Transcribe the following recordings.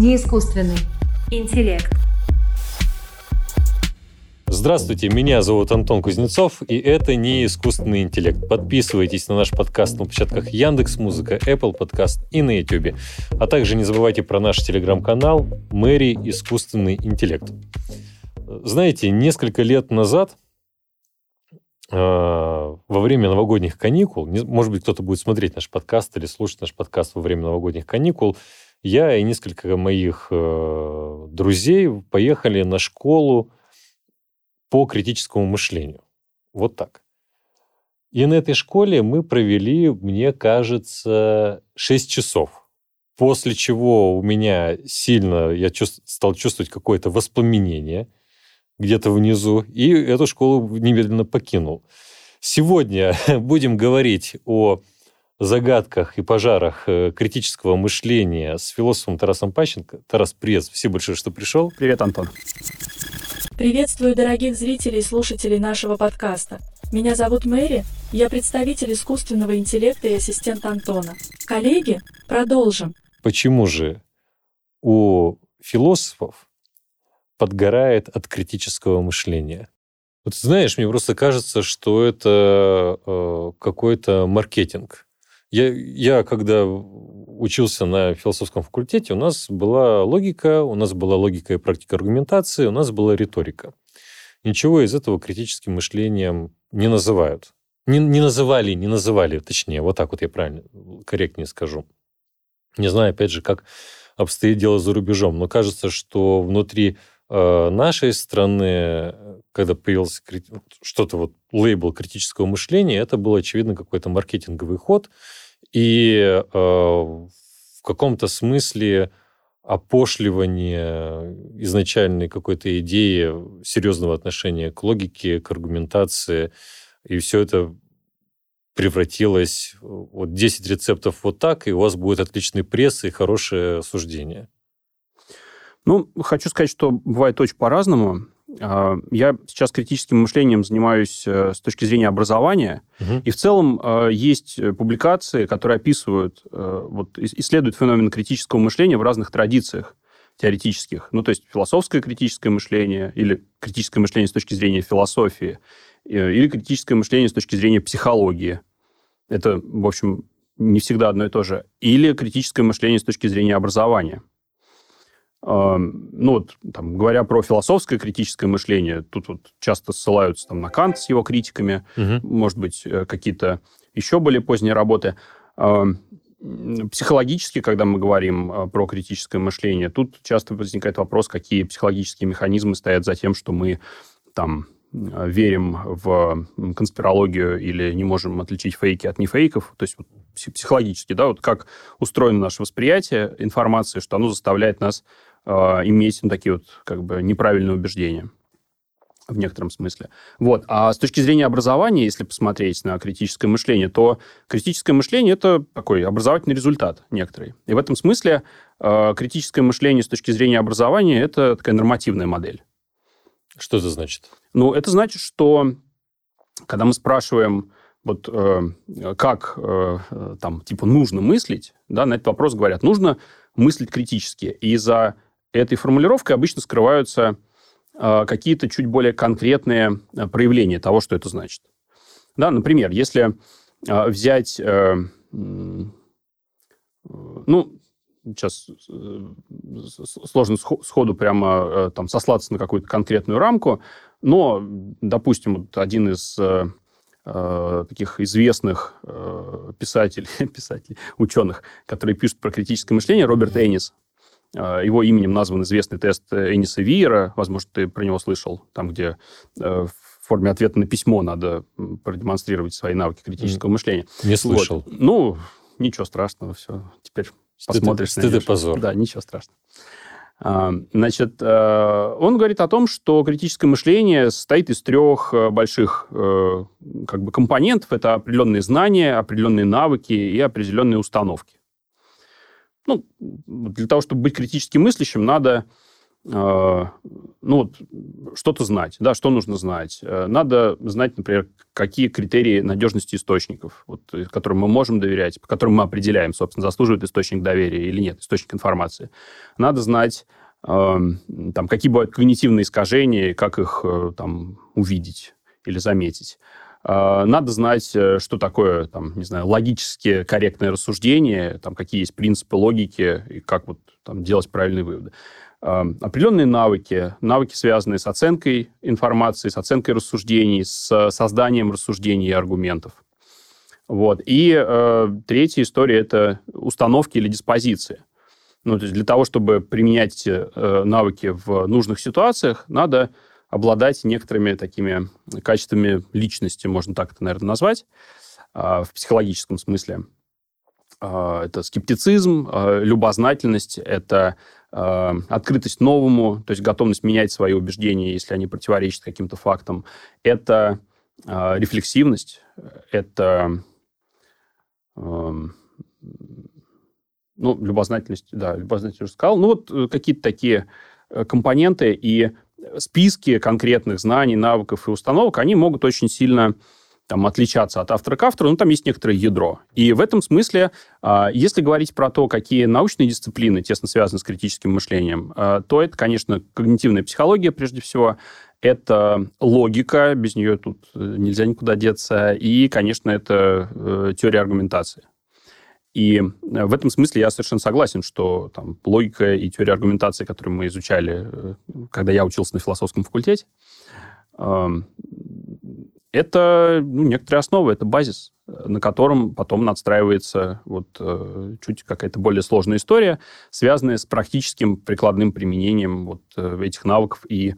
Неискусственный интеллект. Здравствуйте, меня зовут Антон Кузнецов, и это не искусственный интеллект. Подписывайтесь на наш подкаст на площадках Яндекс Музыка, Apple Podcast и на YouTube. А также не забывайте про наш телеграм-канал Мэри Искусственный интеллект. Знаете, несколько лет назад э, во время новогодних каникул, может быть, кто-то будет смотреть наш подкаст или слушать наш подкаст во время новогодних каникул, я и несколько моих э, друзей поехали на школу по критическому мышлению. Вот так. И на этой школе мы провели, мне кажется, 6 часов. После чего у меня сильно, я чувств, стал чувствовать какое-то воспламенение где-то внизу, и эту школу немедленно покинул. Сегодня будем говорить о загадках и пожарах э, критического мышления с философом Тарасом Пащенко. Тарас, привет, спасибо большое, что пришел. Привет, Антон. Приветствую дорогих зрителей и слушателей нашего подкаста. Меня зовут Мэри, я представитель искусственного интеллекта и ассистент Антона. Коллеги, продолжим. Почему же у философов подгорает от критического мышления? Вот знаешь, мне просто кажется, что это э, какой-то маркетинг. Я, я когда учился на философском факультете, у нас была логика, у нас была логика и практика аргументации, у нас была риторика. Ничего из этого критическим мышлением не называют. Не, не называли, не называли, точнее, вот так вот я правильно, корректнее скажу. Не знаю, опять же, как обстоит дело за рубежом, но кажется, что внутри э, нашей страны, когда появился что-то вот лейбл критического мышления, это был, очевидно, какой-то маркетинговый ход, и э, в каком-то смысле опошливание изначальной какой-то идеи серьезного отношения к логике, к аргументации, и все это превратилось вот 10 рецептов вот так, и у вас будет отличный пресс и хорошее суждение. Ну, хочу сказать, что бывает очень по-разному. А, я сейчас критическим мышлением занимаюсь э, с точки зрения образования, угу. и в целом э, есть публикации, которые описывают, э, вот, исследуют феномен критического мышления в разных традициях теоретических. Ну, то есть философское критическое мышление или критическое мышление с точки зрения философии, или критическое мышление с точки зрения психологии. Это, в общем, не всегда одно и то же. Или критическое мышление с точки зрения образования ну, вот, там, говоря про философское критическое мышление, тут вот часто ссылаются там, на Кант с его критиками, угу. может быть, э, какие-то еще более поздние работы. Психологически, когда мы говорим э, про критическое мышление, тут часто возникает вопрос, какие психологические механизмы стоят за тем, что мы там э, верим в конспирологию или не можем отличить фейки от нефейков. То есть вот, психологически, да, вот как устроено наше восприятие информации, что оно заставляет нас иметь ну, такие вот как бы неправильные убеждения в некотором смысле. Вот. А с точки зрения образования, если посмотреть на критическое мышление, то критическое мышление – это такой образовательный результат некоторый. И в этом смысле э, критическое мышление с точки зрения образования – это такая нормативная модель. Что это значит? Ну, это значит, что когда мы спрашиваем, вот э, как э, там, типа, нужно мыслить, да, на этот вопрос говорят, нужно мыслить критически. И за этой формулировкой обычно скрываются э, какие-то чуть более конкретные э, проявления того, что это значит. Да, например, если э, взять, э, ну, сейчас э, сложно сходу прямо э, там сослаться на какую-то конкретную рамку, но, допустим, вот один из э, таких известных э, писателей, писателей, ученых, которые пишут про критическое мышление, Роберт Эннис, а, его именем назван известный тест Эниса Виера. Возможно, ты про него слышал, там, где э, в форме ответа на письмо надо продемонстрировать свои навыки критического mm. мышления. Не слышал. Вот. Ну, ничего страшного, все. Теперь стыд, посмотришь. Стыд и позор. Да, ничего страшного. А, значит, э, он говорит о том, что критическое мышление состоит из трех э, больших как бы компонентов. Это определенные знания, определенные навыки и определенные установки ну, для того, чтобы быть критически мыслящим, надо ну, вот, что-то знать, да, что нужно знать. Надо знать, например, какие критерии надежности источников, вот, которым мы можем доверять, по которым мы определяем, собственно, заслуживает источник доверия или нет, источник информации. Надо знать, там, какие бывают когнитивные искажения, как их там, увидеть или заметить. А, надо знать, э, что такое, там, не знаю, логически корректное рассуждение, там, какие есть принципы логики и как вот там делать правильные выводы. А, определенные навыки, навыки, связанные с оценкой информации, с оценкой рассуждений, с созданием рассуждений и аргументов. Вот. И э, третья история – это установки или диспозиции. Ну, то есть для того, чтобы применять э, навыки в нужных ситуациях, надо обладать некоторыми такими качествами личности, можно так это, наверное, назвать, а, в психологическом смысле. А, это скептицизм, а, любознательность, это открытость новому, то есть готовность менять свои убеждения, если они противоречат каким-то фактам. Это рефлексивность, это ну, любознательность, да, любознательность уже сказал. Ну, вот э, какие-то такие э, компоненты, и списки конкретных знаний, навыков и установок, они могут очень сильно там, отличаться от автора к автору, но там есть некоторое ядро. И в этом смысле, а, если говорить про то, какие научные дисциплины тесно связаны с критическим мышлением, а, то это, конечно, когнитивная психология прежде всего, это логика, без нее тут э, нельзя никуда деться, и, конечно, это э, теория аргументации. И э, в этом смысле я совершенно согласен, что там, логика и теория аргументации, которую мы изучали, э, когда я учился на философском факультете, эм, это ну, некоторые основы, это базис, на котором потом надстраивается вот э, чуть какая-то более сложная история, связанная с практическим прикладным применением вот этих навыков и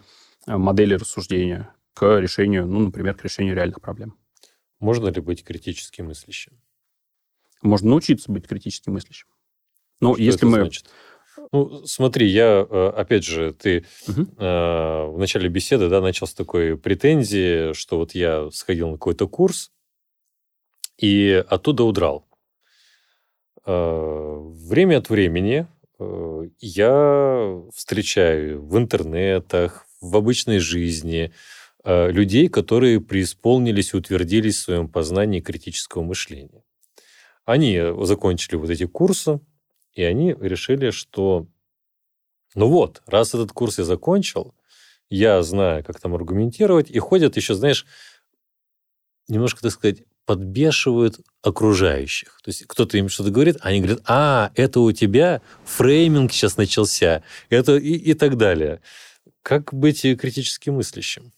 моделей рассуждения к решению, ну, например, к решению реальных проблем. Можно ли быть критически мыслящим? Можно научиться быть критически мыслящим. Ну, что если мы... Значит? Ну, смотри, я, э, опять же, ты угу. э, в начале беседы, да, начал с такой претензии, что вот я сходил на какой-то курс и оттуда удрал. Э, время от времени э, я встречаю в интернетах, в обычной жизни э, людей, которые преисполнились и утвердились в своем познании критического мышления. Они закончили вот эти курсы, и они решили, что ну вот, раз этот курс я закончил, я знаю, как там аргументировать, и ходят еще, знаешь, немножко, так сказать, подбешивают окружающих. То есть кто-то им что-то говорит, они говорят, а, это у тебя фрейминг сейчас начался, это и, и так далее. Как быть критически мыслящим?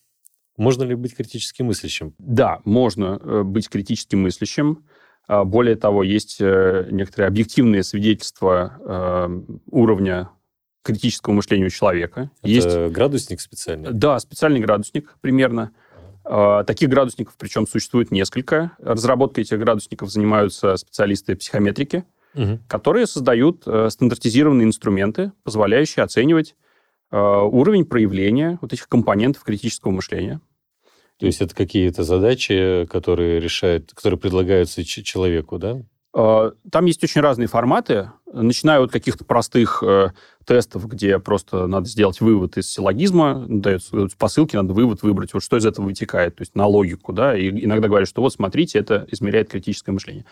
Можно ли быть критически мыслящим? Да, можно э, быть критически мыслящим. А, более того, есть э, некоторые объективные свидетельства э, уровня критического мышления у человека. Это есть градусник специальный? Да, специальный градусник примерно. А, таких градусников, причем, существует несколько. Разработкой этих градусников занимаются специалисты психометрики, угу. которые создают э, стандартизированные инструменты, позволяющие оценивать уровень проявления вот этих компонентов критического мышления. То есть это какие-то задачи, которые решают, которые предлагаются человеку, да? А, там есть очень разные форматы, начиная от каких-то простых э, тестов, где просто надо сделать вывод из силлогизма, дается по ссылке, надо вывод выбрать, вот что из этого вытекает, то есть на логику, да, и иногда говорят, что вот смотрите, это измеряет критическое мышление.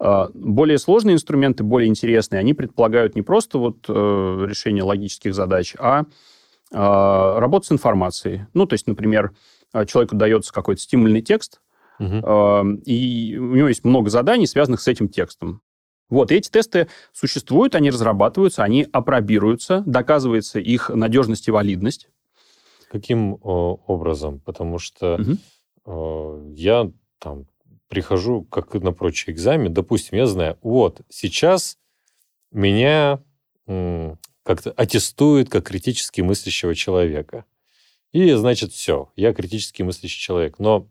А, более сложные инструменты, более интересные, они предполагают не просто вот э, решение логических задач, а, а работу с информацией. Ну, то есть, например, человеку дается какой-то стимульный текст, угу. и у него есть много заданий, связанных с этим текстом. Вот, и эти тесты существуют, они разрабатываются, они опробируются, доказывается их надежность и валидность. Каким образом? Потому что угу. я там прихожу, как на прочий экзамен, допустим, я знаю, вот, сейчас меня как-то аттестуют как критически мыслящего человека. И, значит, все, я критически мыслящий человек. Но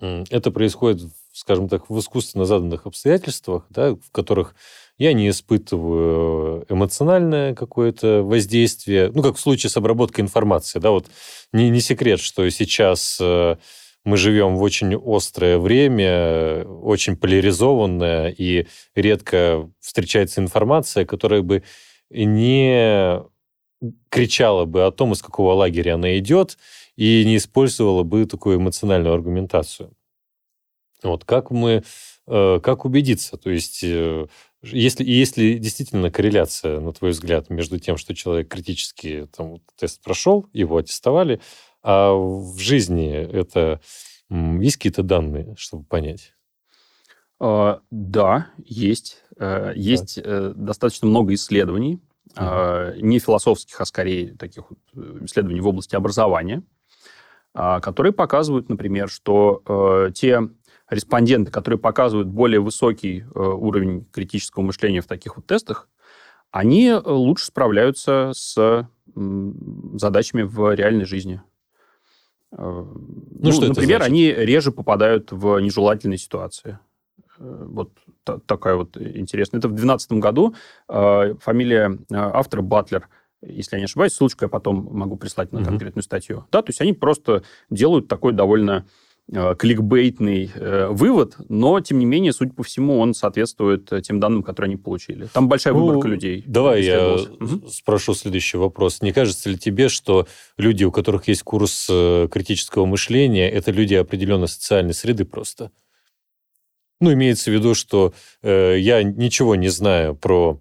это происходит, скажем так, в искусственно заданных обстоятельствах, да, в которых я не испытываю эмоциональное какое-то воздействие, ну, как в случае с обработкой информации, да, вот не, не секрет, что сейчас э, мы живем в очень острое время, очень поляризованное, и редко встречается информация, которая бы не кричала бы о том, из какого лагеря она идет, и не использовала бы такую эмоциональную аргументацию. Вот как мы, э, как убедиться? То есть, э, если, если действительно корреляция, на твой взгляд, между тем, что человек критически там, тест прошел, его аттестовали, а в жизни это есть какие-то данные, чтобы понять? Uh, да, есть. Uh, есть uh, достаточно много исследований, uh-huh. не философских, а скорее таких вот исследований в области образования, которые показывают, например, что те респонденты, которые показывают более высокий уровень критического мышления в таких вот тестах, они лучше справляются с задачами в реальной жизни. Ну, ну что например, они реже попадают в нежелательные ситуации. Вот такая вот интересная. Это в 2012 году э, фамилия э, автора Батлер. Если я не ошибаюсь, ссылочку я потом могу прислать на конкретную mm-hmm. статью. Да, то есть они просто делают такой довольно Э, кликбейтный э, вывод, но, тем не менее, судя по всему, он соответствует э, тем данным, которые они получили. Там большая ну, выборка людей. Давай я угу. спрошу следующий вопрос. Не кажется ли тебе, что люди, у которых есть курс критического мышления, это люди определенной социальной среды просто? Ну, имеется в виду, что э, я ничего не знаю про,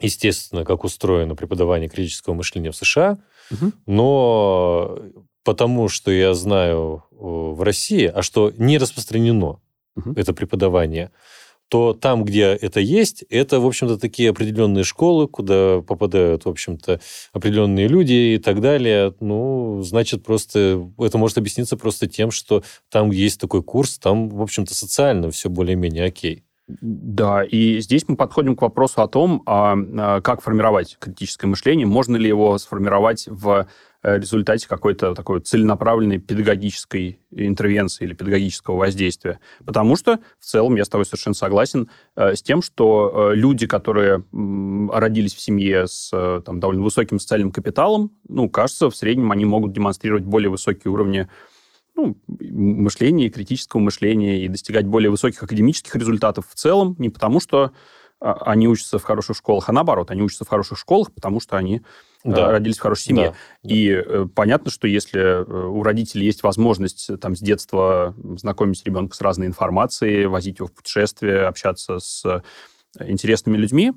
естественно, как устроено преподавание критического мышления в США, угу. но потому что я знаю в России, а что не распространено угу. это преподавание, то там, где это есть, это, в общем-то, такие определенные школы, куда попадают, в общем-то, определенные люди и так далее. Ну, значит, просто это может объясниться просто тем, что там, где есть такой курс, там, в общем-то, социально все более-менее окей. Да, и здесь мы подходим к вопросу о том, а, а, как формировать критическое мышление, можно ли его сформировать в результате какой-то такой целенаправленной педагогической интервенции или педагогического воздействия. Потому что в целом я с тобой совершенно согласен э, с тем, что э, люди, которые родились в семье с там, довольно высоким социальным капиталом, ну, кажется, в среднем они могут демонстрировать более высокие уровни ну, мышления, критического мышления и достигать более высоких академических результатов в целом, не потому что а, они учатся в хороших школах, а наоборот, они учатся в хороших школах, потому что они Э, да. родились в хорошей семье. Да. И э, понятно, что если э, у родителей есть возможность там с детства знакомить ребенка с разной информацией, возить его в путешествия, общаться с интересными людьми,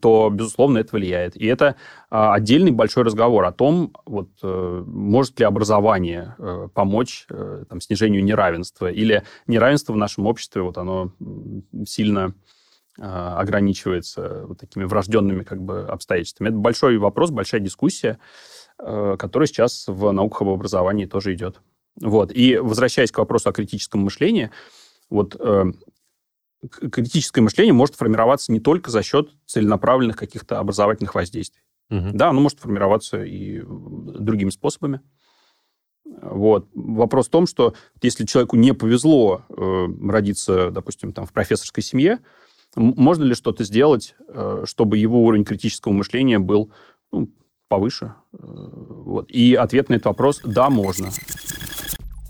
то, безусловно, это влияет. И это а, отдельный большой разговор о том, вот, может ли образование помочь там, снижению неравенства, или неравенство в нашем обществе, вот оно сильно ограничивается вот такими врожденными как бы обстоятельствами. Это большой вопрос, большая дискуссия, э, которая сейчас в науках об образовании тоже идет. Вот. И возвращаясь к вопросу о критическом мышлении, вот э, критическое мышление может формироваться не только за счет целенаправленных каких-то образовательных воздействий. Угу. Да, оно может формироваться и другими способами. Вот. Вопрос в том, что если человеку не повезло э, родиться, допустим, там, в профессорской семье, можно ли что-то сделать, э, чтобы его уровень критического мышления был ну, повыше? Э, вот. И ответ на этот вопрос – да, можно.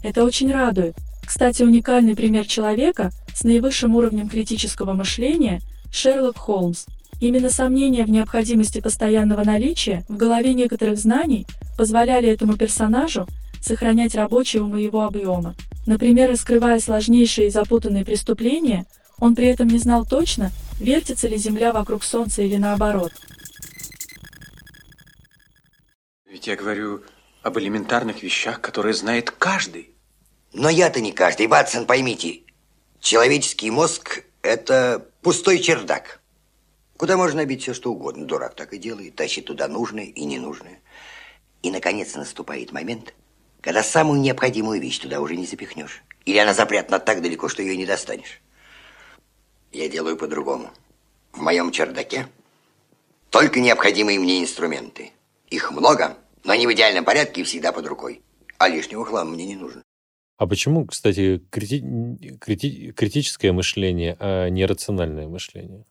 Это очень радует. Кстати, уникальный пример человека с наивысшим уровнем критического мышления – Шерлок Холмс. Именно сомнения в необходимости постоянного наличия в голове некоторых знаний позволяли этому персонажу сохранять рабочий ум его объема. Например, раскрывая сложнейшие и запутанные преступления – он при этом не знал точно, вертится ли Земля вокруг Солнца или наоборот. Ведь я говорю об элементарных вещах, которые знает каждый. Но я-то не каждый, Ватсон, поймите. Человеческий мозг – это пустой чердак. Куда можно набить все, что угодно. Дурак так и делает, тащит туда нужное и ненужное. И, наконец, наступает момент, когда самую необходимую вещь туда уже не запихнешь. Или она запрятана так далеко, что ее не достанешь. Я делаю по-другому. В моем чердаке только необходимые мне инструменты. Их много, но они в идеальном порядке и всегда под рукой. А лишнего хлама мне не нужен. А почему, кстати, крити... Крити... критическое мышление, а не рациональное мышление?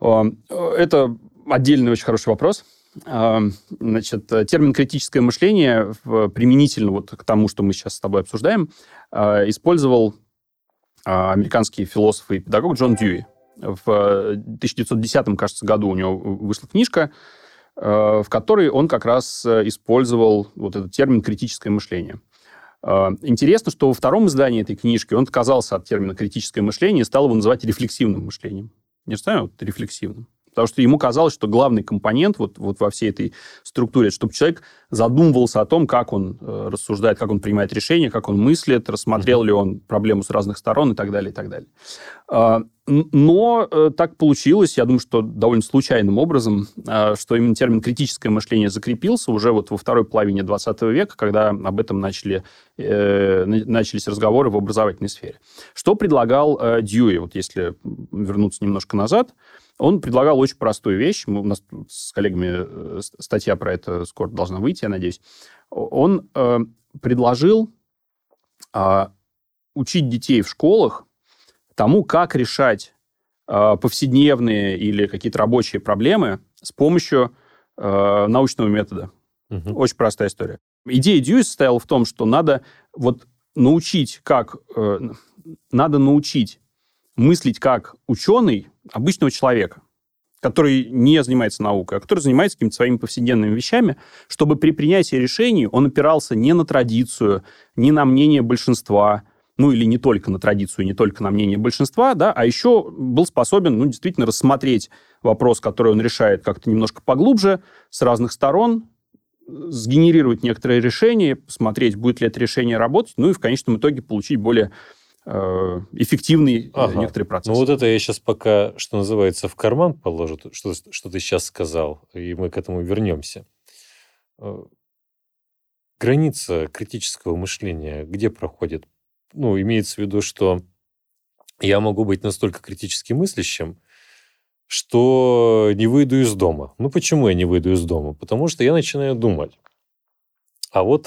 Это отдельный очень хороший вопрос. Значит, термин критическое мышление применительно вот к тому, что мы сейчас с тобой обсуждаем, а, использовал а, американский философ и педагог Джон Дьюи. В 1910, кажется, году у него вышла книжка в которой он как раз использовал вот этот термин «критическое мышление». Интересно, что во втором издании этой книжки он отказался от термина «критическое мышление» и стал его называть рефлексивным мышлением. Не знаю, вот рефлексивным. Потому что ему казалось, что главный компонент вот, вот во всей этой структуре, чтобы человек задумывался о том, как он э, рассуждает, как он принимает решения, как он мыслит, рассмотрел mm-hmm. ли он проблему с разных сторон и так далее, и так далее. А, но э, так получилось, я думаю, что довольно случайным образом, э, что именно термин «критическое мышление» закрепился уже вот во второй половине 20 века, когда об этом начали, э, начались разговоры в образовательной сфере. Что предлагал э, Дьюи, вот если вернуться немножко назад – он предлагал очень простую вещь. У нас с коллегами э, статья про это скоро должна выйти, я надеюсь. Он э, предложил э, учить детей в школах тому, как решать э, повседневные или какие-то рабочие проблемы с помощью э, научного метода. Угу. Очень простая история. Идея Дьюи состояла в том, что надо вот научить, как э, надо научить мыслить как ученый обычного человека, который не занимается наукой, а который занимается какими-то своими повседневными вещами, чтобы при принятии решений он опирался не на традицию, не на мнение большинства, ну или не только на традицию, не только на мнение большинства, да, а еще был способен, ну, действительно рассмотреть вопрос, который он решает как-то немножко поглубже, с разных сторон, сгенерировать некоторые решения, посмотреть, будет ли это решение работать, ну и в конечном итоге получить более эффективный э, ага. некоторый процесс. Ну вот это я сейчас пока, что называется, в карман положу, что, что ты сейчас сказал, и мы к этому вернемся. Э, граница критического мышления где проходит? Ну, имеется в виду, что я могу быть настолько критически мыслящим, что не выйду из дома. Ну, почему я не выйду из дома? Потому что я начинаю думать. А вот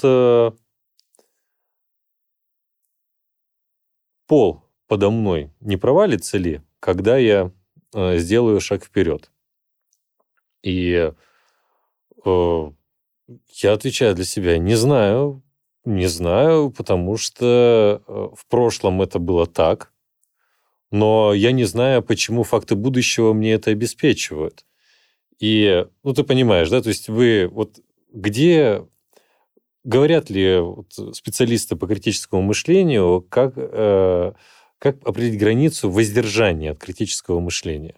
пол подо мной не провалится ли, когда я э, сделаю шаг вперед? И э, я отвечаю для себя, не знаю, не знаю, потому что э, в прошлом это было так, но я не знаю, почему факты будущего мне это обеспечивают. И, ну, ты понимаешь, да, то есть вы вот где Говорят ли вот специалисты по критическому мышлению, как, э, как определить границу воздержания от критического мышления?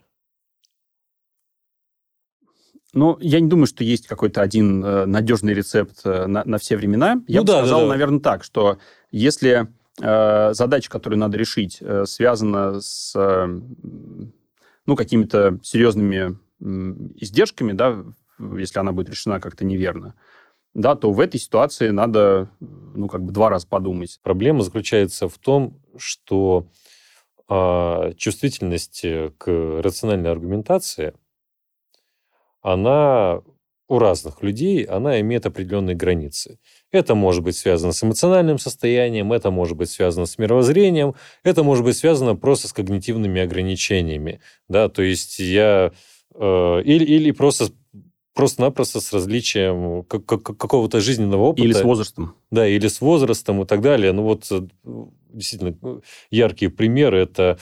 Ну, я не думаю, что есть какой-то один э, надежный рецепт э, на, на все времена. Я ну, бы да, сказал, да, да. наверное, так, что если э, задача, которую надо решить, э, связана с э, ну, какими-то серьезными э, издержками, да, если она будет решена как-то неверно, да, то в этой ситуации надо, ну, как бы два раза подумать. Проблема заключается в том, что э, чувствительность к рациональной аргументации, она у разных людей, она имеет определенные границы. Это может быть связано с эмоциональным состоянием, это может быть связано с мировоззрением, это может быть связано просто с когнитивными ограничениями. Да? То есть я... Э, или, или просто просто-напросто с различием какого-то жизненного опыта. Или с возрастом. Да, или с возрастом и так далее. Ну вот э, действительно ну, яркие примеры это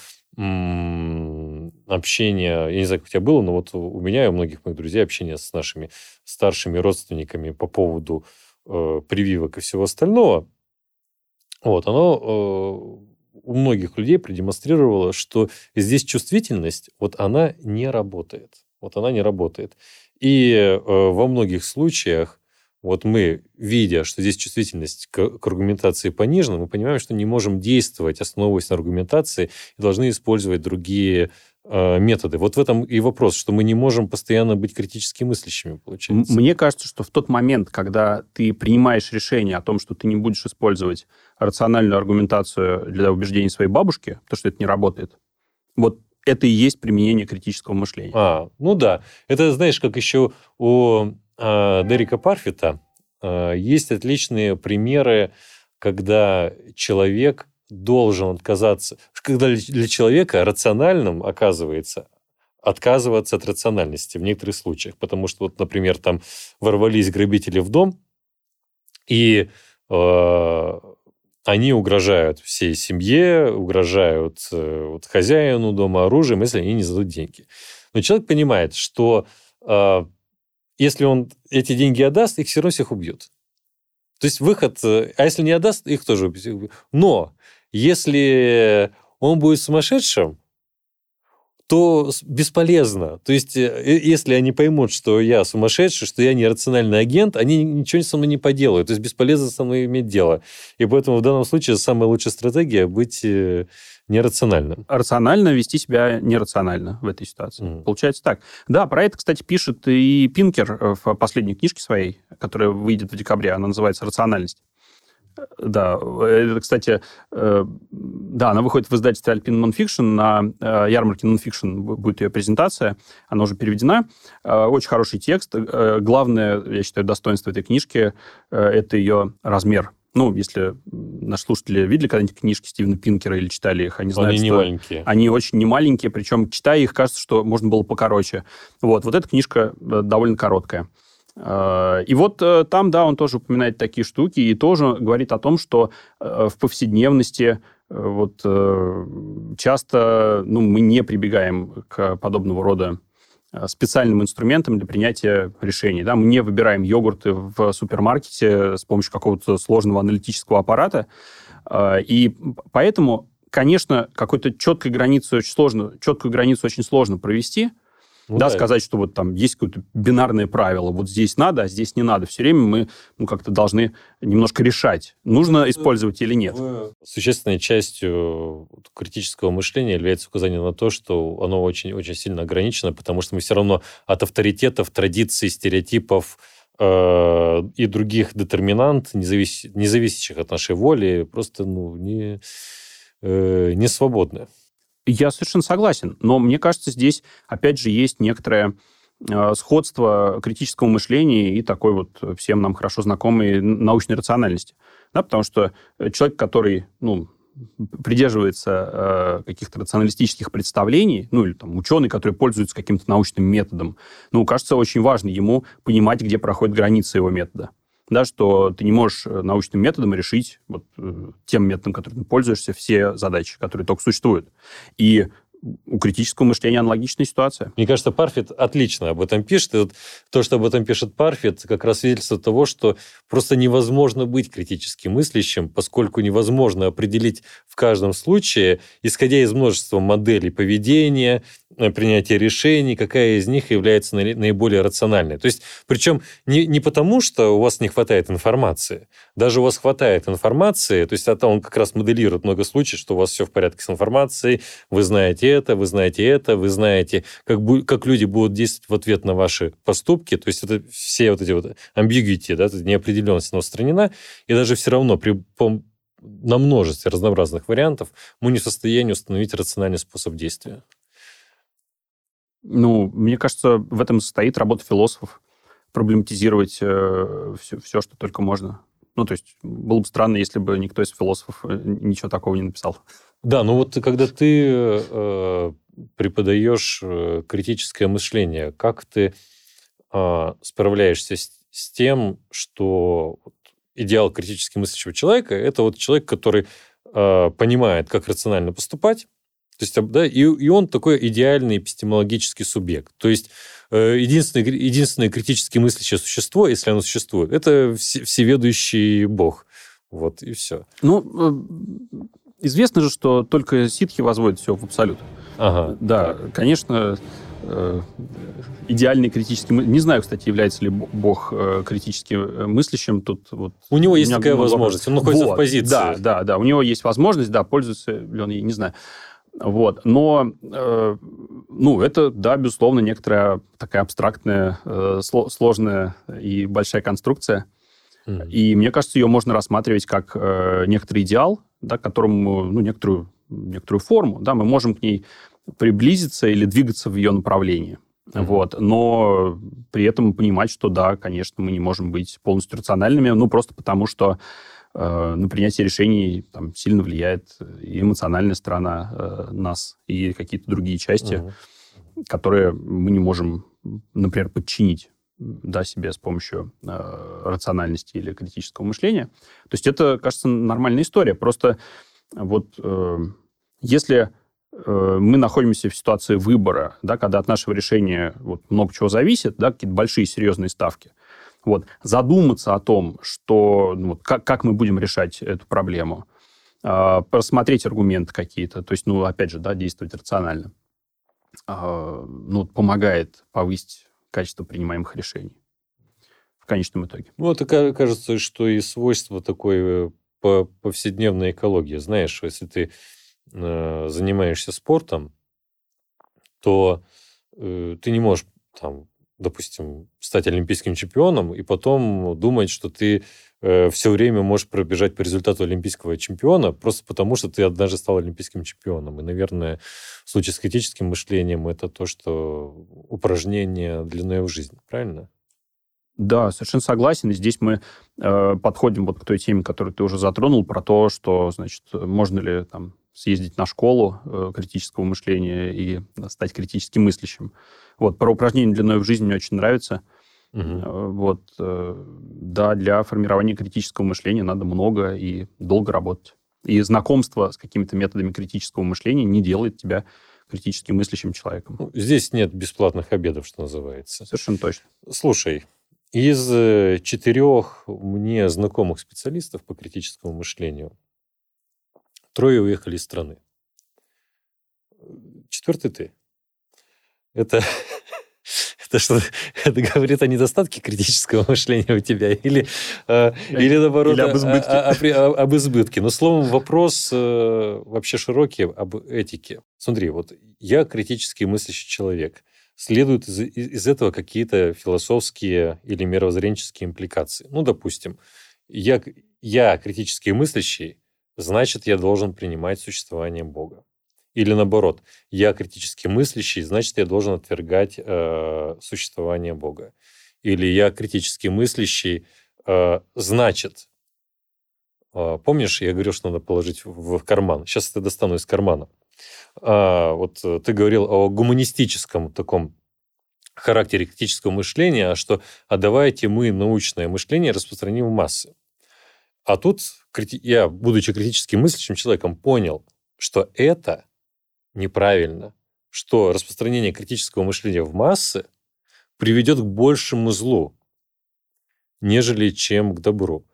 общение, я не знаю, как у тебя было, но вот у меня и у многих моих друзей общение с нашими старшими родственниками по поводу э, прививок и всего остального, вот, оно э, у многих людей продемонстрировало, что здесь чувствительность, вот она не работает. Вот она не работает. И э, во многих случаях вот мы, видя, что здесь чувствительность к, к аргументации понижена, мы понимаем, что не можем действовать, основываясь на аргументации, и должны использовать другие э, методы. Вот в этом и вопрос, что мы не можем постоянно быть критически мыслящими, получается. Мне кажется, что в тот момент, когда ты принимаешь решение о том, что ты не будешь использовать рациональную аргументацию для убеждений своей бабушки, то, что это не работает, вот это и есть применение критического мышления. А, ну да. Это, знаешь, как еще у э, Дерека Парфита э, есть отличные примеры, когда человек должен отказаться, когда для человека рациональным оказывается отказываться от рациональности в некоторых случаях. Потому что, вот, например, там ворвались грабители в дом, и э, они угрожают всей семье, угрожают э, вот, хозяину дома оружием, если они не зададут деньги. Но человек понимает, что э, если он эти деньги отдаст, их все равно всех убьет. То есть выход... э, А если не отдаст, их тоже убьет. Но если он будет сумасшедшим, то бесполезно. То есть, э, э, если они поймут, что я сумасшедший, что я нерациональный агент, они ничего со мной не поделают. То есть, бесполезно со мной иметь дело. И поэтому в данном случае самая лучшая стратегия быть э, нерациональным. рационально вести себя нерационально в этой ситуации. Мгм. Получается так. Да, про это, кстати, пишет и Пинкер в последней книжке своей, которая выйдет в декабре. Она называется «Рациональность». Да, это, кстати, э, да, она выходит в издательстве Alpine Nonfiction. На э, ярмарке Nonfiction бу- будет ее презентация. Она уже переведена. Э, Очень хороший текст. Э, Главное, я считаю, достоинство этой книжки э, это ее размер. Ну, если наши слушатели видели когда-нибудь книжки Стивена Пинкера или читали их, они знают, Они не что маленькие. они очень немаленькие, причем, читая их, кажется, что можно было покороче. Вот, вот эта книжка э, довольно короткая. Э, И вот э, там, да, он тоже упоминает такие штуки и тоже говорит о том, что э, в повседневности вот часто ну, мы не прибегаем к подобного рода специальным инструментам для принятия решений. Да? Мы не выбираем йогурты в супермаркете с помощью какого-то сложного аналитического аппарата. И поэтому, конечно, какой-то четкой границу очень сложно, четкую границу очень сложно провести, Ну да, сказать, что вот там есть какое-то бинарное правило, вот здесь надо, а здесь не надо. Все время мы ну, как-то должны немножко решать, нужно использовать или нет. Существенной частью вот критического мышления является указание на то, что оно очень-очень сильно ограничено, потому что мы все равно от авторитетов, традиций, стереотипов э, и других детерминант, не, завис- не зависящих от нашей воли, просто ну, не, э, не свободны. Я совершенно согласен, но мне кажется, здесь опять же есть некоторое э, сходство критического мышления и такой вот всем нам хорошо знакомой научной рациональности. Да, потому что э, человек, который ну, придерживается э, каких-то рационалистических представлений, ну или там ученый, который пользуется каким-то научным методом, ну, кажется, очень важно ему понимать, где проходит граница его метода. Да, что ты не можешь э, научным методом решить вот, э, тем методом, которым ты пользуешься, все задачи, которые только существуют. И у критического мышления аналогичная ситуация. Мне кажется, Парфит отлично об этом пишет. И вот то, что об этом пишет Парфит, как раз свидетельство того, что просто невозможно быть критически мыслящим, поскольку невозможно определить в каждом случае, исходя из множества моделей поведения, э, принятия решений, какая из них является наи- наиболее рациональной. То есть, причем не, не потому, что у вас не хватает информации. Даже у вас хватает информации, то есть это он как раз моделирует много случаев, что у вас все в порядке с информацией, вы знаете это, вы знаете это, вы знаете, как, бу- как люди будут действовать в ответ на ваши поступки. То есть это все вот эти вот ambiguity, да, неопределенность она устранена, и даже все равно при, пом- на множестве разнообразных вариантов мы не в состоянии установить рациональный способ действия. Ну, мне кажется, в этом состоит работа философов. Проблематизировать э, все, все, что только можно. Ну, то есть, было бы странно, если бы никто из философов э, ничего такого не написал. Да, ну вот когда ты э, преподаешь э, критическое мышление, как ты э, справляешься с, с тем, что идеал критически мыслящего человека это вот человек, который э, понимает, как рационально поступать, то есть, да, и, и он такой идеальный эпистемологический субъект. То есть единственное, единственное критически мыслящее существо, если оно существует, это все, всеведущий бог. Вот, и все. Ну, э, известно же, что только ситхи возводят все в абсолют. Ага. Да, конечно, э, идеальный критический... Не знаю, кстати, является ли Бог э, критически э, мыслящим. Тут вот... У него есть меня такая возможность. Он вопросов. находится Вот, в позиции. Да, да, да. У него есть возможность, да, пользуется ли он ей, не знаю. Вот. Но, э, ну, это, да, безусловно, некоторая такая абстрактная, э, сло- сложная и большая конструкция. Мгм. И мне кажется, ее можно рассматривать как э, некоторый идеал, да, к которому, ну, некоторую, некоторую форму, да, мы можем к ней приблизиться или двигаться в ее направлении. Мгм. Вот. Но при этом понимать, что да, конечно, мы не можем быть полностью рациональными, ну, просто потому что э, на принятие решений там, сильно влияет и эмоциональная сторона э, нас, и какие-то другие части, Мгм. которые мы не можем, например, подчинить да, себе с помощью э, рациональности или критического мышления. То есть это, кажется, нормальная история. Просто вот э, если э, мы находимся в ситуации выбора, да, когда от нашего решения вот, много чего зависит, да, какие-то большие серьезные ставки. Вот, задуматься о том, что, ну, как, как мы будем решать эту проблему, э, просмотреть аргументы какие-то, то есть, ну, опять же, да, действовать рационально, э, ну, помогает повысить качество принимаемых решений в конечном итоге. Ну, это кажется, что и свойство такой э, повседневной экологии. Знаешь, если ты э, занимаешься спортом, то э, ты не можешь там, допустим, стать олимпийским чемпионом и потом думать, что ты э, все время можешь пробежать по результату олимпийского чемпиона просто потому, что ты однажды стал олимпийским чемпионом. И, наверное, в случае с критическим мышлением это то, что упражнение длиной в жизнь. Правильно? Да, совершенно согласен. И здесь мы э, подходим вот к той теме, которую ты уже затронул, про то, что, значит, можно ли там съездить на школу э, критического мышления и стать критически мыслящим. Вот, про упражнение длиной в жизнь мне очень нравится. Угу. Э, вот, э, да, для формирования критического мышления надо много и долго работать. И знакомство с какими-то методами критического мышления не делает тебя критически мыслящим человеком. Ну, здесь нет бесплатных обедов, что называется. Совершенно точно. Слушай, из четырех мне знакомых специалистов по критическому мышлению трое уехали из страны. Четвертый ты. Это, это что? Это говорит о недостатке критического мышления у тебя? Или, э, или наоборот, или об избытке. О, о, о, об избытке. Но, словом, вопрос э, вообще широкий об этике. Смотри, вот я критически мыслящий человек – следуют из, из этого какие-то философские или мировоззренческие импликации. Ну, допустим, я, я критически мыслящий, значит, я должен принимать существование Бога. Или наоборот, я критически мыслящий, значит, я должен отвергать э, существование Бога. Или я критически мыслящий, э, значит, э, помнишь, я говорил, что надо положить в, карман. Сейчас это достану из кармана. А, вот э, ты говорил о гуманистическом таком характере критического мышления, а что а давайте мы научное мышление распространим в массы. А тут я, будучи критически мыслящим человеком, понял, что это неправильно, что распространение критического мышления в массы приведет к большему злу, нежели чем к добру.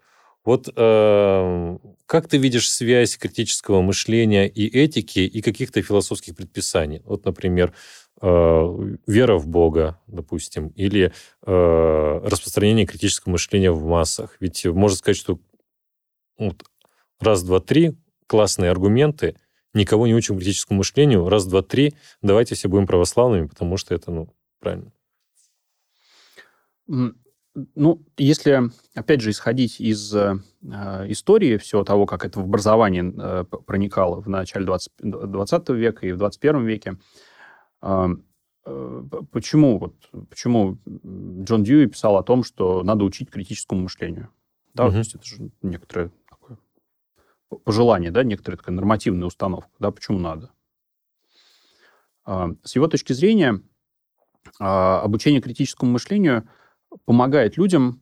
Вот э, как ты видишь связь критического мышления и этики и каких-то философских предписаний? Вот, например, э, вера в Бога, допустим, или э, распространение критического мышления в массах. Ведь можно сказать, что вот, раз, два, три, классные аргументы, никого не учим критическому мышлению, раз, два, три, давайте все будем православными, потому что это, ну, правильно. Ну, если, опять же, исходить из э, истории всего того, как это в образование э, проникало в начале 20, 20 века и в 21 веке, э, э, почему, вот, почему Джон Дьюи писал о том, что надо учить критическому мышлению? Да, угу. то есть это же некоторое такое пожелание, да, некоторая такая нормативная установка, да, почему надо. Э, с его точки зрения, э, обучение критическому мышлению – помогает людям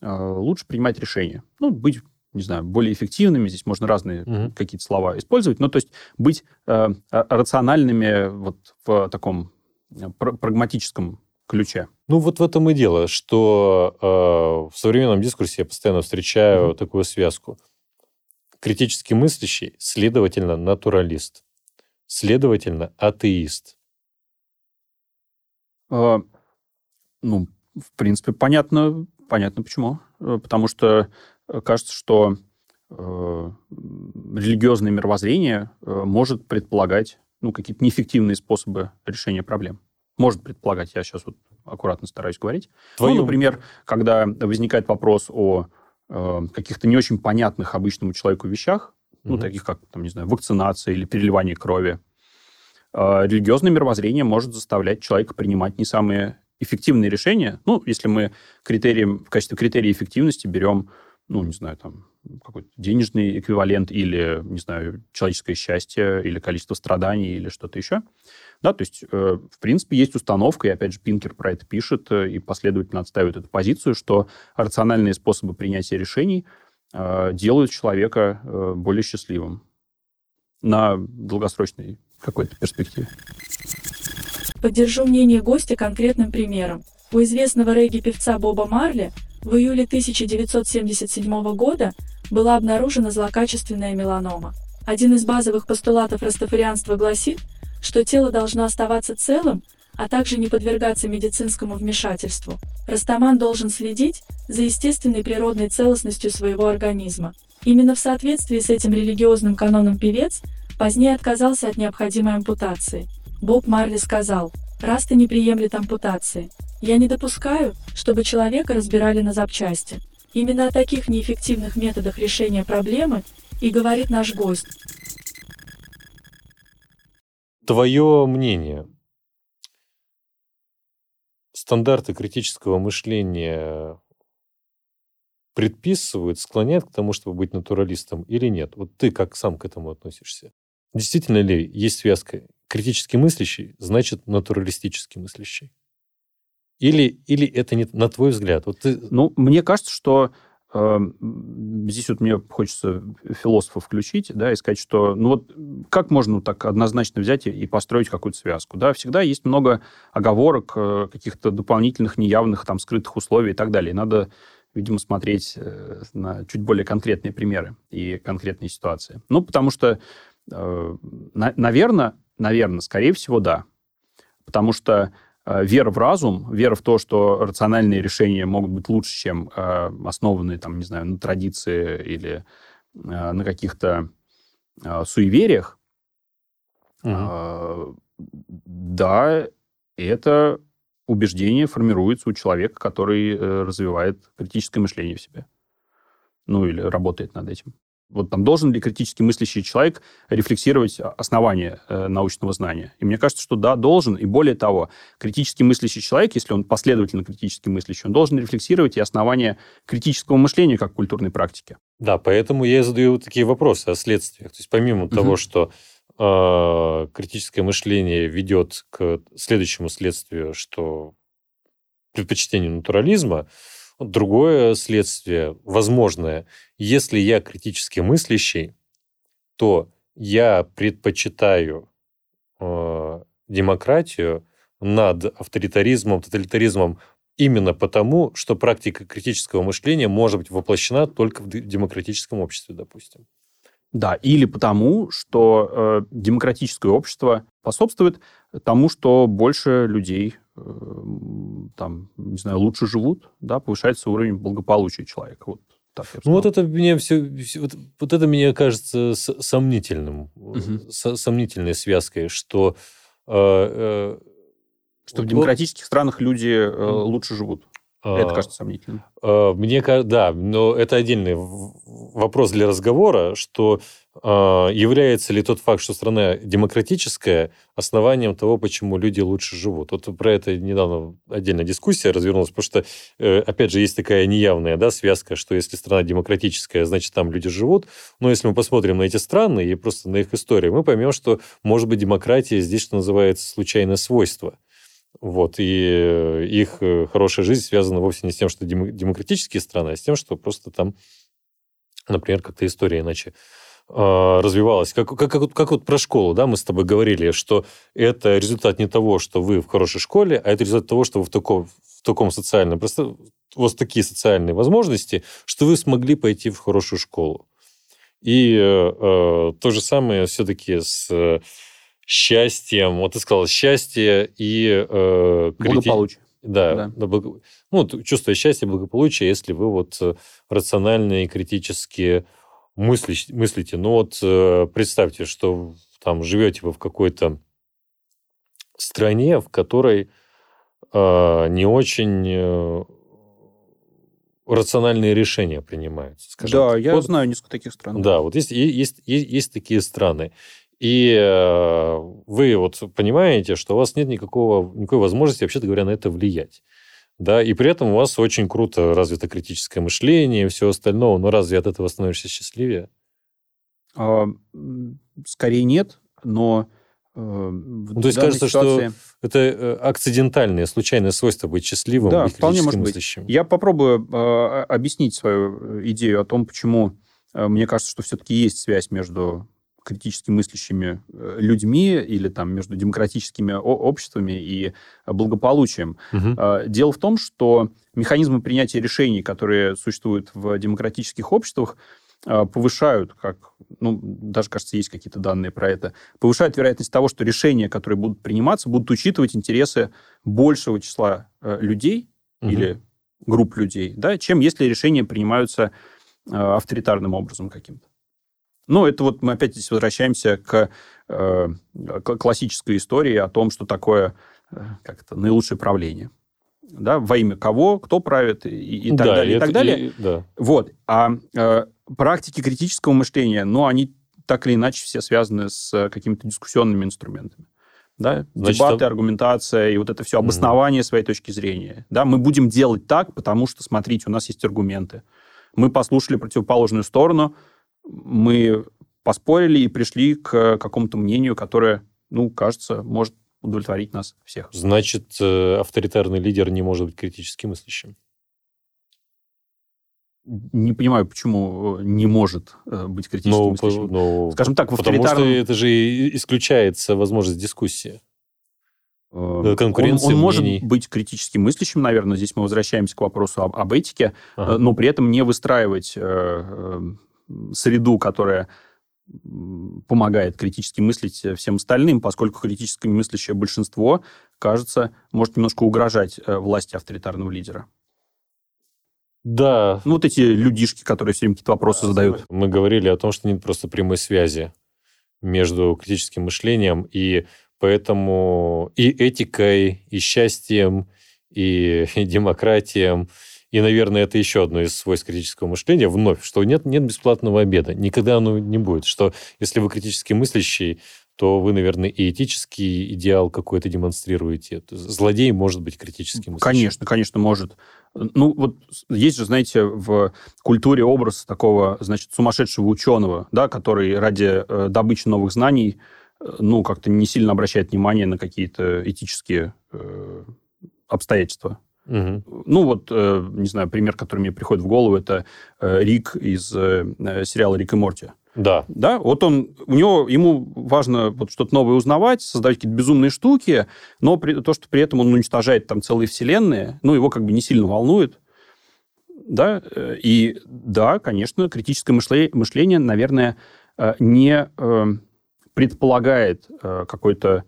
э, лучше принимать решения. Ну, быть, не знаю, более эффективными. Здесь можно разные угу. какие-то слова использовать. Но то есть быть рациональными вот в таком пр прагматическом ключе. Ну, вот в этом и дело, что э, в современном дискурсе я постоянно встречаю угу. такую связку. Критически мыслящий, следовательно, натуралист. Следовательно, атеист. Э, ну, в принципе, понятно, понятно почему. Э, потому что э, кажется, что э, религиозное мировоззрение э, может предполагать ну, какие-то неэффективные способы решения проблем. Может предполагать, я сейчас вот аккуратно стараюсь говорить. Твою... Ну, например, когда возникает вопрос о э, каких-то не очень понятных обычному человеку вещах, угу. ну, таких как, там, не знаю, вакцинация или переливание крови, э, религиозное мировоззрение может заставлять человека принимать не самые эффективные решения, ну, если мы критерием, в качестве критерия эффективности берем, ну, не знаю, там, какой-то денежный эквивалент или, не знаю, человеческое счастье или количество страданий или что-то еще. Да, то есть, э, в принципе, есть установка, и опять же Пинкер про это пишет э, и последовательно отстаивает эту позицию, что рациональные способы принятия решений э, делают человека более счастливым на долгосрочной какой-то перспективе. Поддержу мнение гостя конкретным примером. У известного регги-певца Боба Марли в июле 1977 года была обнаружена злокачественная меланома. Один из базовых постулатов растафарианства гласит, что тело должно оставаться целым, а также не подвергаться медицинскому вмешательству. Растаман должен следить за естественной природной целостностью своего организма. Именно в соответствии с этим религиозным каноном певец позднее отказался от необходимой ампутации. Боб Марли сказал, «Раста не приемлет ампутации. Я не допускаю, чтобы человека разбирали на запчасти. Именно о таких неэффективных методах решения проблемы и говорит наш гость. Твое мнение. Стандарты критического мышления предписывают, склоняют к тому, чтобы быть натуралистом или нет? Вот ты как сам к этому относишься? Действительно ли есть связка критически мыслящий, значит натуралистически мыслящий? Или, или это не на твой взгляд? Вот ты... Ну, мне кажется, что э, здесь вот мне хочется философа включить, да, и сказать, что, ну вот, как можно так однозначно взять и, и построить какую-то связку, да? Всегда есть много оговорок, э, каких-то дополнительных, неявных, там, скрытых условий и так далее. надо, видимо, смотреть э, на чуть более конкретные примеры и конкретные ситуации. Ну, потому что, э, на, наверное, наверное, скорее всего, да. Потому что вера в разум, вера в то, что рациональные решения могут быть лучше, чем э, основанные, там, не знаю, на традиции или э, на каких-то суевериях, угу. да, это убеждение формируется у человека, который развивает критическое мышление в себе. Ну, или работает над этим. Вот там должен ли критически мыслящий человек рефлексировать основания э, научного знания? И мне кажется, что да, должен. И более того, критически мыслящий человек, если он последовательно критически мыслящий, он должен рефлексировать и основания критического мышления как культурной практики. Да, поэтому я задаю такие вопросы о следствиях. То есть помимо угу. того, что э, критическое мышление ведет к следующему следствию, что предпочтение натурализма, Другое следствие, возможное, если я критически мыслящий, то я предпочитаю э, демократию над авторитаризмом, тоталитаризмом именно потому, что практика критического мышления может быть воплощена только в демократическом обществе, допустим. Да, или потому, что э, демократическое общество способствует тому, что больше людей э, там, не знаю, лучше живут, да, повышается уровень благополучия человека. Вот так я ну вот это мне все, вот, вот это мне кажется сомнительным, угу. сомнительной связкой, что э, э, что в демократических странах люди э, лучше живут. Это кажется сомнительным. А, мне кажется, да, но это отдельный вопрос для разговора, что а, является ли тот факт, что страна демократическая, основанием того, почему люди лучше живут. Вот про это недавно отдельная дискуссия развернулась, потому что, э, опять же, есть такая неявная да, связка, что если страна демократическая, значит, там люди живут. Но если мы посмотрим на эти страны и просто на их историю, мы поймем, что, может быть, демократия здесь, что называется, случайное свойство. Вот, и э, их э, хорошая жизнь связана вовсе не с тем, что демократические страны, а с тем, что просто там, например, как-то история иначе а, развивалась. Как, как, как, как вот про школу, да, мы с тобой говорили, что это результат не того, что вы в хорошей школе, а это результат того, что вы в таком, в таком социальном... Просто вас такие социальные возможности, что вы смогли пойти в хорошую школу. И э, э то же самое все-таки с счастьем. Вот ты сказал счастье и... Э, благополучие. Да, да. Благо... ну, чувство счастья, благополучия, если вы вот э, рационально и критически мысли, мыслите. Ну вот э, представьте, что там живете вы в какой-то стране, в которой э, не очень э, рациональные решения принимаются. Скажем да, так. я вот, знаю несколько таких стран. Да, вот есть, есть, есть, есть такие страны. И э, вы вот понимаете, что у вас нет никакого, никакой возможности, вообще-то говоря, на это влиять. Да, и при этом у вас очень круто развито критическое мышление и все остальное. Но разве от этого становишься счастливее? А, скорее нет, но э, ну, то есть кажется, ситуации... что это э, акцидентальное, случайное свойство быть счастливым да, и вполне может мыслящим. Быть. Я попробую э, объяснить свою идею о том, почему э, мне кажется, что все-таки есть связь между критически мыслящими э, людьми или там между демократическими обществами и благополучием. Угу. Дело в том, что механизмы принятия решений, которые существуют в демократических обществах, повышают, как, ну, даже, кажется, есть какие-то данные про это, повышают вероятность того, что решения, которые будут приниматься, будут учитывать интересы большего числа людей угу. или групп людей, да, чем если решения принимаются авторитарным образом каким-то. Ну, это вот мы опять здесь возвращаемся к, э, к классической истории о том, что такое э, как это, наилучшее правление. Да, во имя кого, кто правит и, и так да, далее, и, и так далее. И, да. Вот. А э, практики критического мышления, ну, они так или иначе все связаны с какими-то дискуссионными инструментами. Да? Значит, Дебаты, а... аргументация и вот это все обоснование mm-hmm. своей точки зрения. Да? Мы будем делать так, потому что, смотрите, у нас есть аргументы. Мы послушали противоположную сторону, мы поспорили и пришли к какому-то мнению, которое, ну, кажется, может удовлетворить нас всех. Значит, э, авторитарный лидер не может быть критически мыслящим? Не понимаю, почему э, не может э, быть критически ну, мыслящим. Ну, Скажем так, в авторитарном... Потому что это же исключается возможность дискуссии. Конкуренции он, он может быть критически мыслящим, наверное. Здесь мы возвращаемся к вопросу об, об этике, ага. но при этом не выстраивать среду, которая помогает критически мыслить всем остальным, поскольку критически мыслящее большинство, кажется, может немножко угрожать э, власти авторитарного лидера. Да. Ну, вот эти людишки, которые все время какие-то вопросы задают. Мы говорили о том, что нет просто прямой связи между критическим мышлением и поэтому и этикой, и счастьем, и, и демократией, и, наверное, это еще одно из свойств критического мышления, вновь, что нет, нет бесплатного обеда. Никогда оно не будет. Что если вы критически мыслящий, то вы, наверное, и этический идеал какой-то демонстрируете. Злодей может быть критически мыслящим. Конечно, конечно, может. Ну, вот есть же, знаете, в культуре образ такого, значит, сумасшедшего ученого, да, который ради э, добычи новых знаний, э, ну, как-то не сильно обращает внимание на какие-то этические э, обстоятельства. Угу. Ну, вот, э, не знаю, пример, который мне приходит в голову, это э, Рик из э, сериала «Рик и Морти». Да. Да, вот он, у него, ему важно вот что-то новое узнавать, создавать какие-то безумные штуки, но при, то, что при этом он уничтожает там целые вселенные, ну, его как бы не сильно волнует. Да, и да, конечно, критическое мышление, мышление наверное, не предполагает какой-то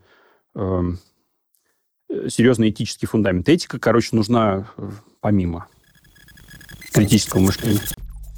серьезный этический фундамент. Этика, короче, нужна э, помимо критического мышления.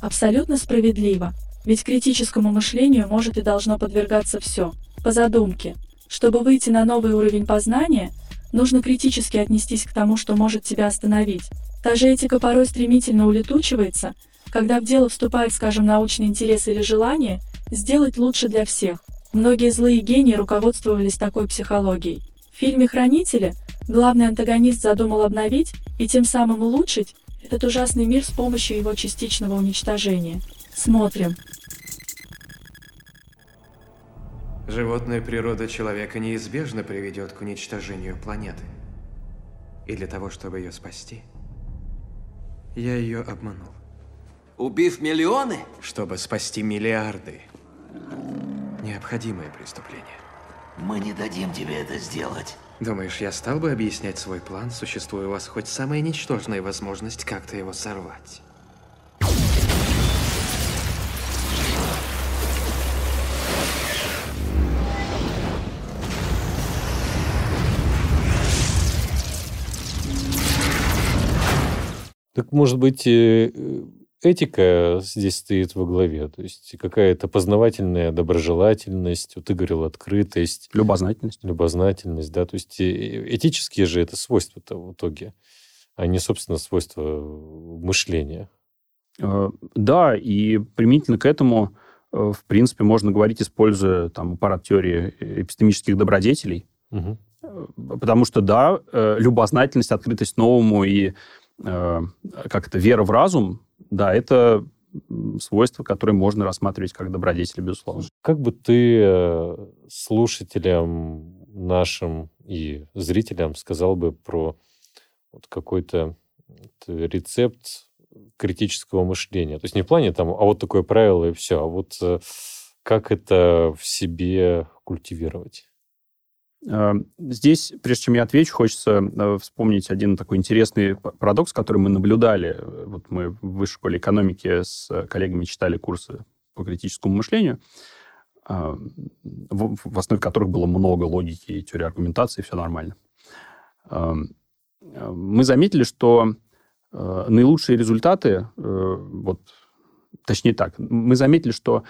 Абсолютно справедливо. Ведь критическому мышлению может и должно подвергаться все. По задумке. Чтобы выйти на новый уровень познания, нужно критически отнестись к тому, что может тебя остановить. Та же этика порой стремительно улетучивается, когда в дело вступает, скажем, научный интерес или желание сделать лучше для всех. Многие злые гении руководствовались такой психологией. В фильме «Хранители» главный антагонист задумал обновить и тем самым улучшить этот ужасный мир с помощью его частичного уничтожения. Смотрим. Животная природа человека неизбежно приведет к уничтожению планеты. И для того, чтобы ее спасти, я ее обманул. Убив миллионы? Чтобы спасти миллиарды. Необходимое преступление. Мы не дадим тебе это сделать. Думаешь, я стал бы объяснять свой план, существуя у вас хоть самая ничтожная возможность как-то его сорвать? Так, может быть, э, этика здесь стоит во главе. То есть какая-то познавательная доброжелательность, вот ты говорил, открытость. Любознательность. Любознательность, да. То есть э, этические же это свойства-то в итоге, а не, собственно, свойства мышления. Э, да, и применительно к этому, э, в принципе, можно говорить, используя там, аппарат теории эпистемических добродетелей. Угу. Потому что, да, любознательность, открытость новому и как это, вера в разум, да, это свойства, которые можно рассматривать как добродетели, безусловно. Как бы ты э, слушателям нашим и зрителям сказал бы про вот какой-то рецепт критического мышления? То есть не в плане там, а вот такое правило и все, а вот э, как это в себе культивировать? Э, здесь, прежде чем я отвечу, хочется э, вспомнить один такой интересный парадокс, который мы наблюдали. Вот мы в высшей школе экономики с коллегами читали курсы по критическому мышлению, в основе которых было много логики и теории аргументации, все нормально. Мы заметили, что наилучшие результаты, вот, точнее так, мы заметили, что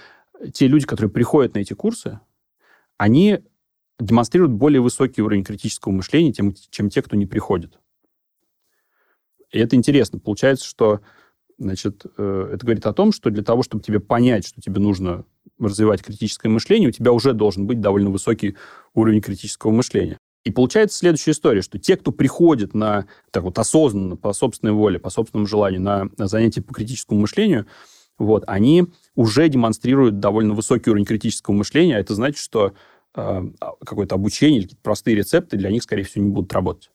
те люди, которые приходят на эти курсы, они демонстрируют более высокий уровень критического мышления, чем, чем те, кто не приходит. И это интересно. Получается, что значит, э, это говорит о том, что для того, чтобы тебе понять, что тебе нужно развивать критическое мышление, у тебя уже должен быть довольно высокий уровень критического мышления. И получается следующая история, что те, кто приходит на, так вот, осознанно, по собственной воле, по собственному желанию на, на занятия по критическому мышлению, вот, они уже демонстрируют довольно высокий уровень критического мышления, а это значит, что какое-то обучение или какие-то простые рецепты для них, скорее всего, не будут работать.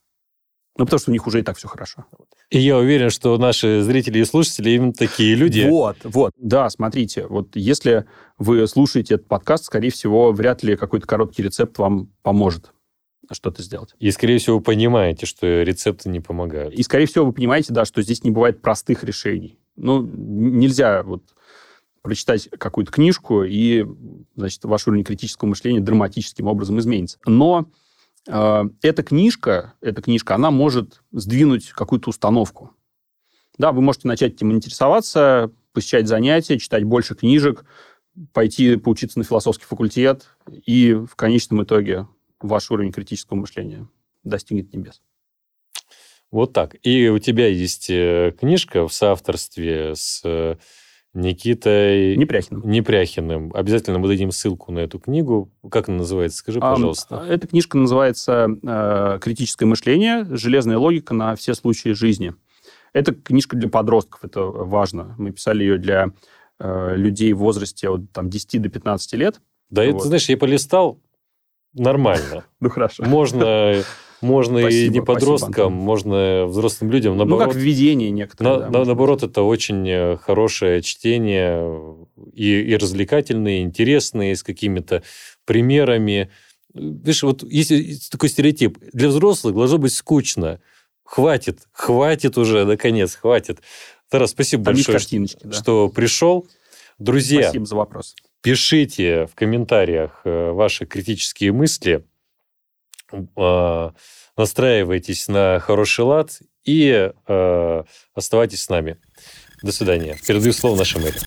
Ну, потому что у них уже и так все хорошо. И я уверен, что наши зрители и слушатели именно такие люди. Вот, вот. Да, смотрите, вот если вы слушаете этот подкаст, скорее всего, вряд ли какой-то короткий рецепт вам поможет что-то сделать. И, скорее всего, вы понимаете, что рецепты не помогают. И, скорее всего, вы понимаете, да, что здесь не бывает простых решений. Ну, нельзя вот прочитать какую-то книжку, и, значит, ваш уровень критического мышления драматическим образом изменится. Но э, эта книжка, эта книжка, она может сдвинуть какую-то установку. Да, вы можете начать этим интересоваться, посещать занятия, читать больше книжек, пойти поучиться на философский факультет, и в конечном итоге ваш уровень критического мышления достигнет небес. Вот так. И у тебя есть э, книжка в соавторстве с э, Никитой... Непряхиным. Непряхиным. Обязательно мы дадим ссылку на эту книгу. Как она называется? Скажи, пожалуйста. А, эта книжка называется э, «Критическое мышление. Железная логика на все случаи жизни». Это книжка для подростков, это важно. Мы писали ее для э, людей в возрасте от там, 10 до 15 лет. Да, вот. это, знаешь, я полистал, нормально. Ну, хорошо. Можно можно спасибо, и не подросткам, спасибо, можно взрослым людям. Наоборот, ну, как введение некоторые. На, да, наоборот, это очень э, хорошее чтение и, и развлекательное, и интересное, и с какими-то примерами. Видишь, вот есть такой стереотип. Для взрослых должно быть скучно. Хватит, хватит уже, наконец, хватит. Тарас, спасибо Там большое, что, да. что пришел. Друзья, спасибо за вопрос. Пишите в комментариях э, ваши критические мысли настраивайтесь на хороший лад и э, оставайтесь с нами. До свидания. Передаю слово нашей мэри.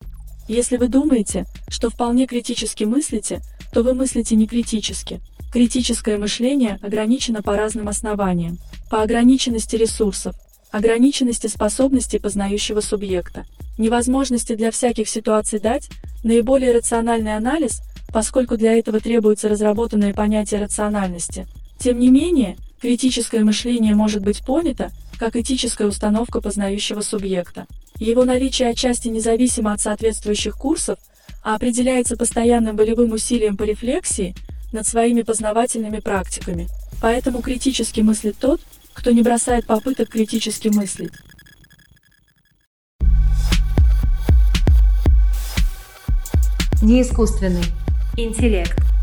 Если вы думаете, что вполне критически мыслите, то вы мыслите не критически. Критическое мышление ограничено по разным основаниям. По ограниченности ресурсов, ограниченности способностей познающего субъекта, невозможности для всяких ситуаций дать наиболее рациональный анализ, поскольку для этого требуется разработанное понятие рациональности – тем не менее, критическое мышление может быть понято как этическая установка познающего субъекта. Его наличие отчасти независимо от соответствующих курсов, а определяется постоянным волевым усилием по рефлексии над своими познавательными практиками. Поэтому критически мыслит тот, кто не бросает попыток критически мыслить. Неискусственный интеллект.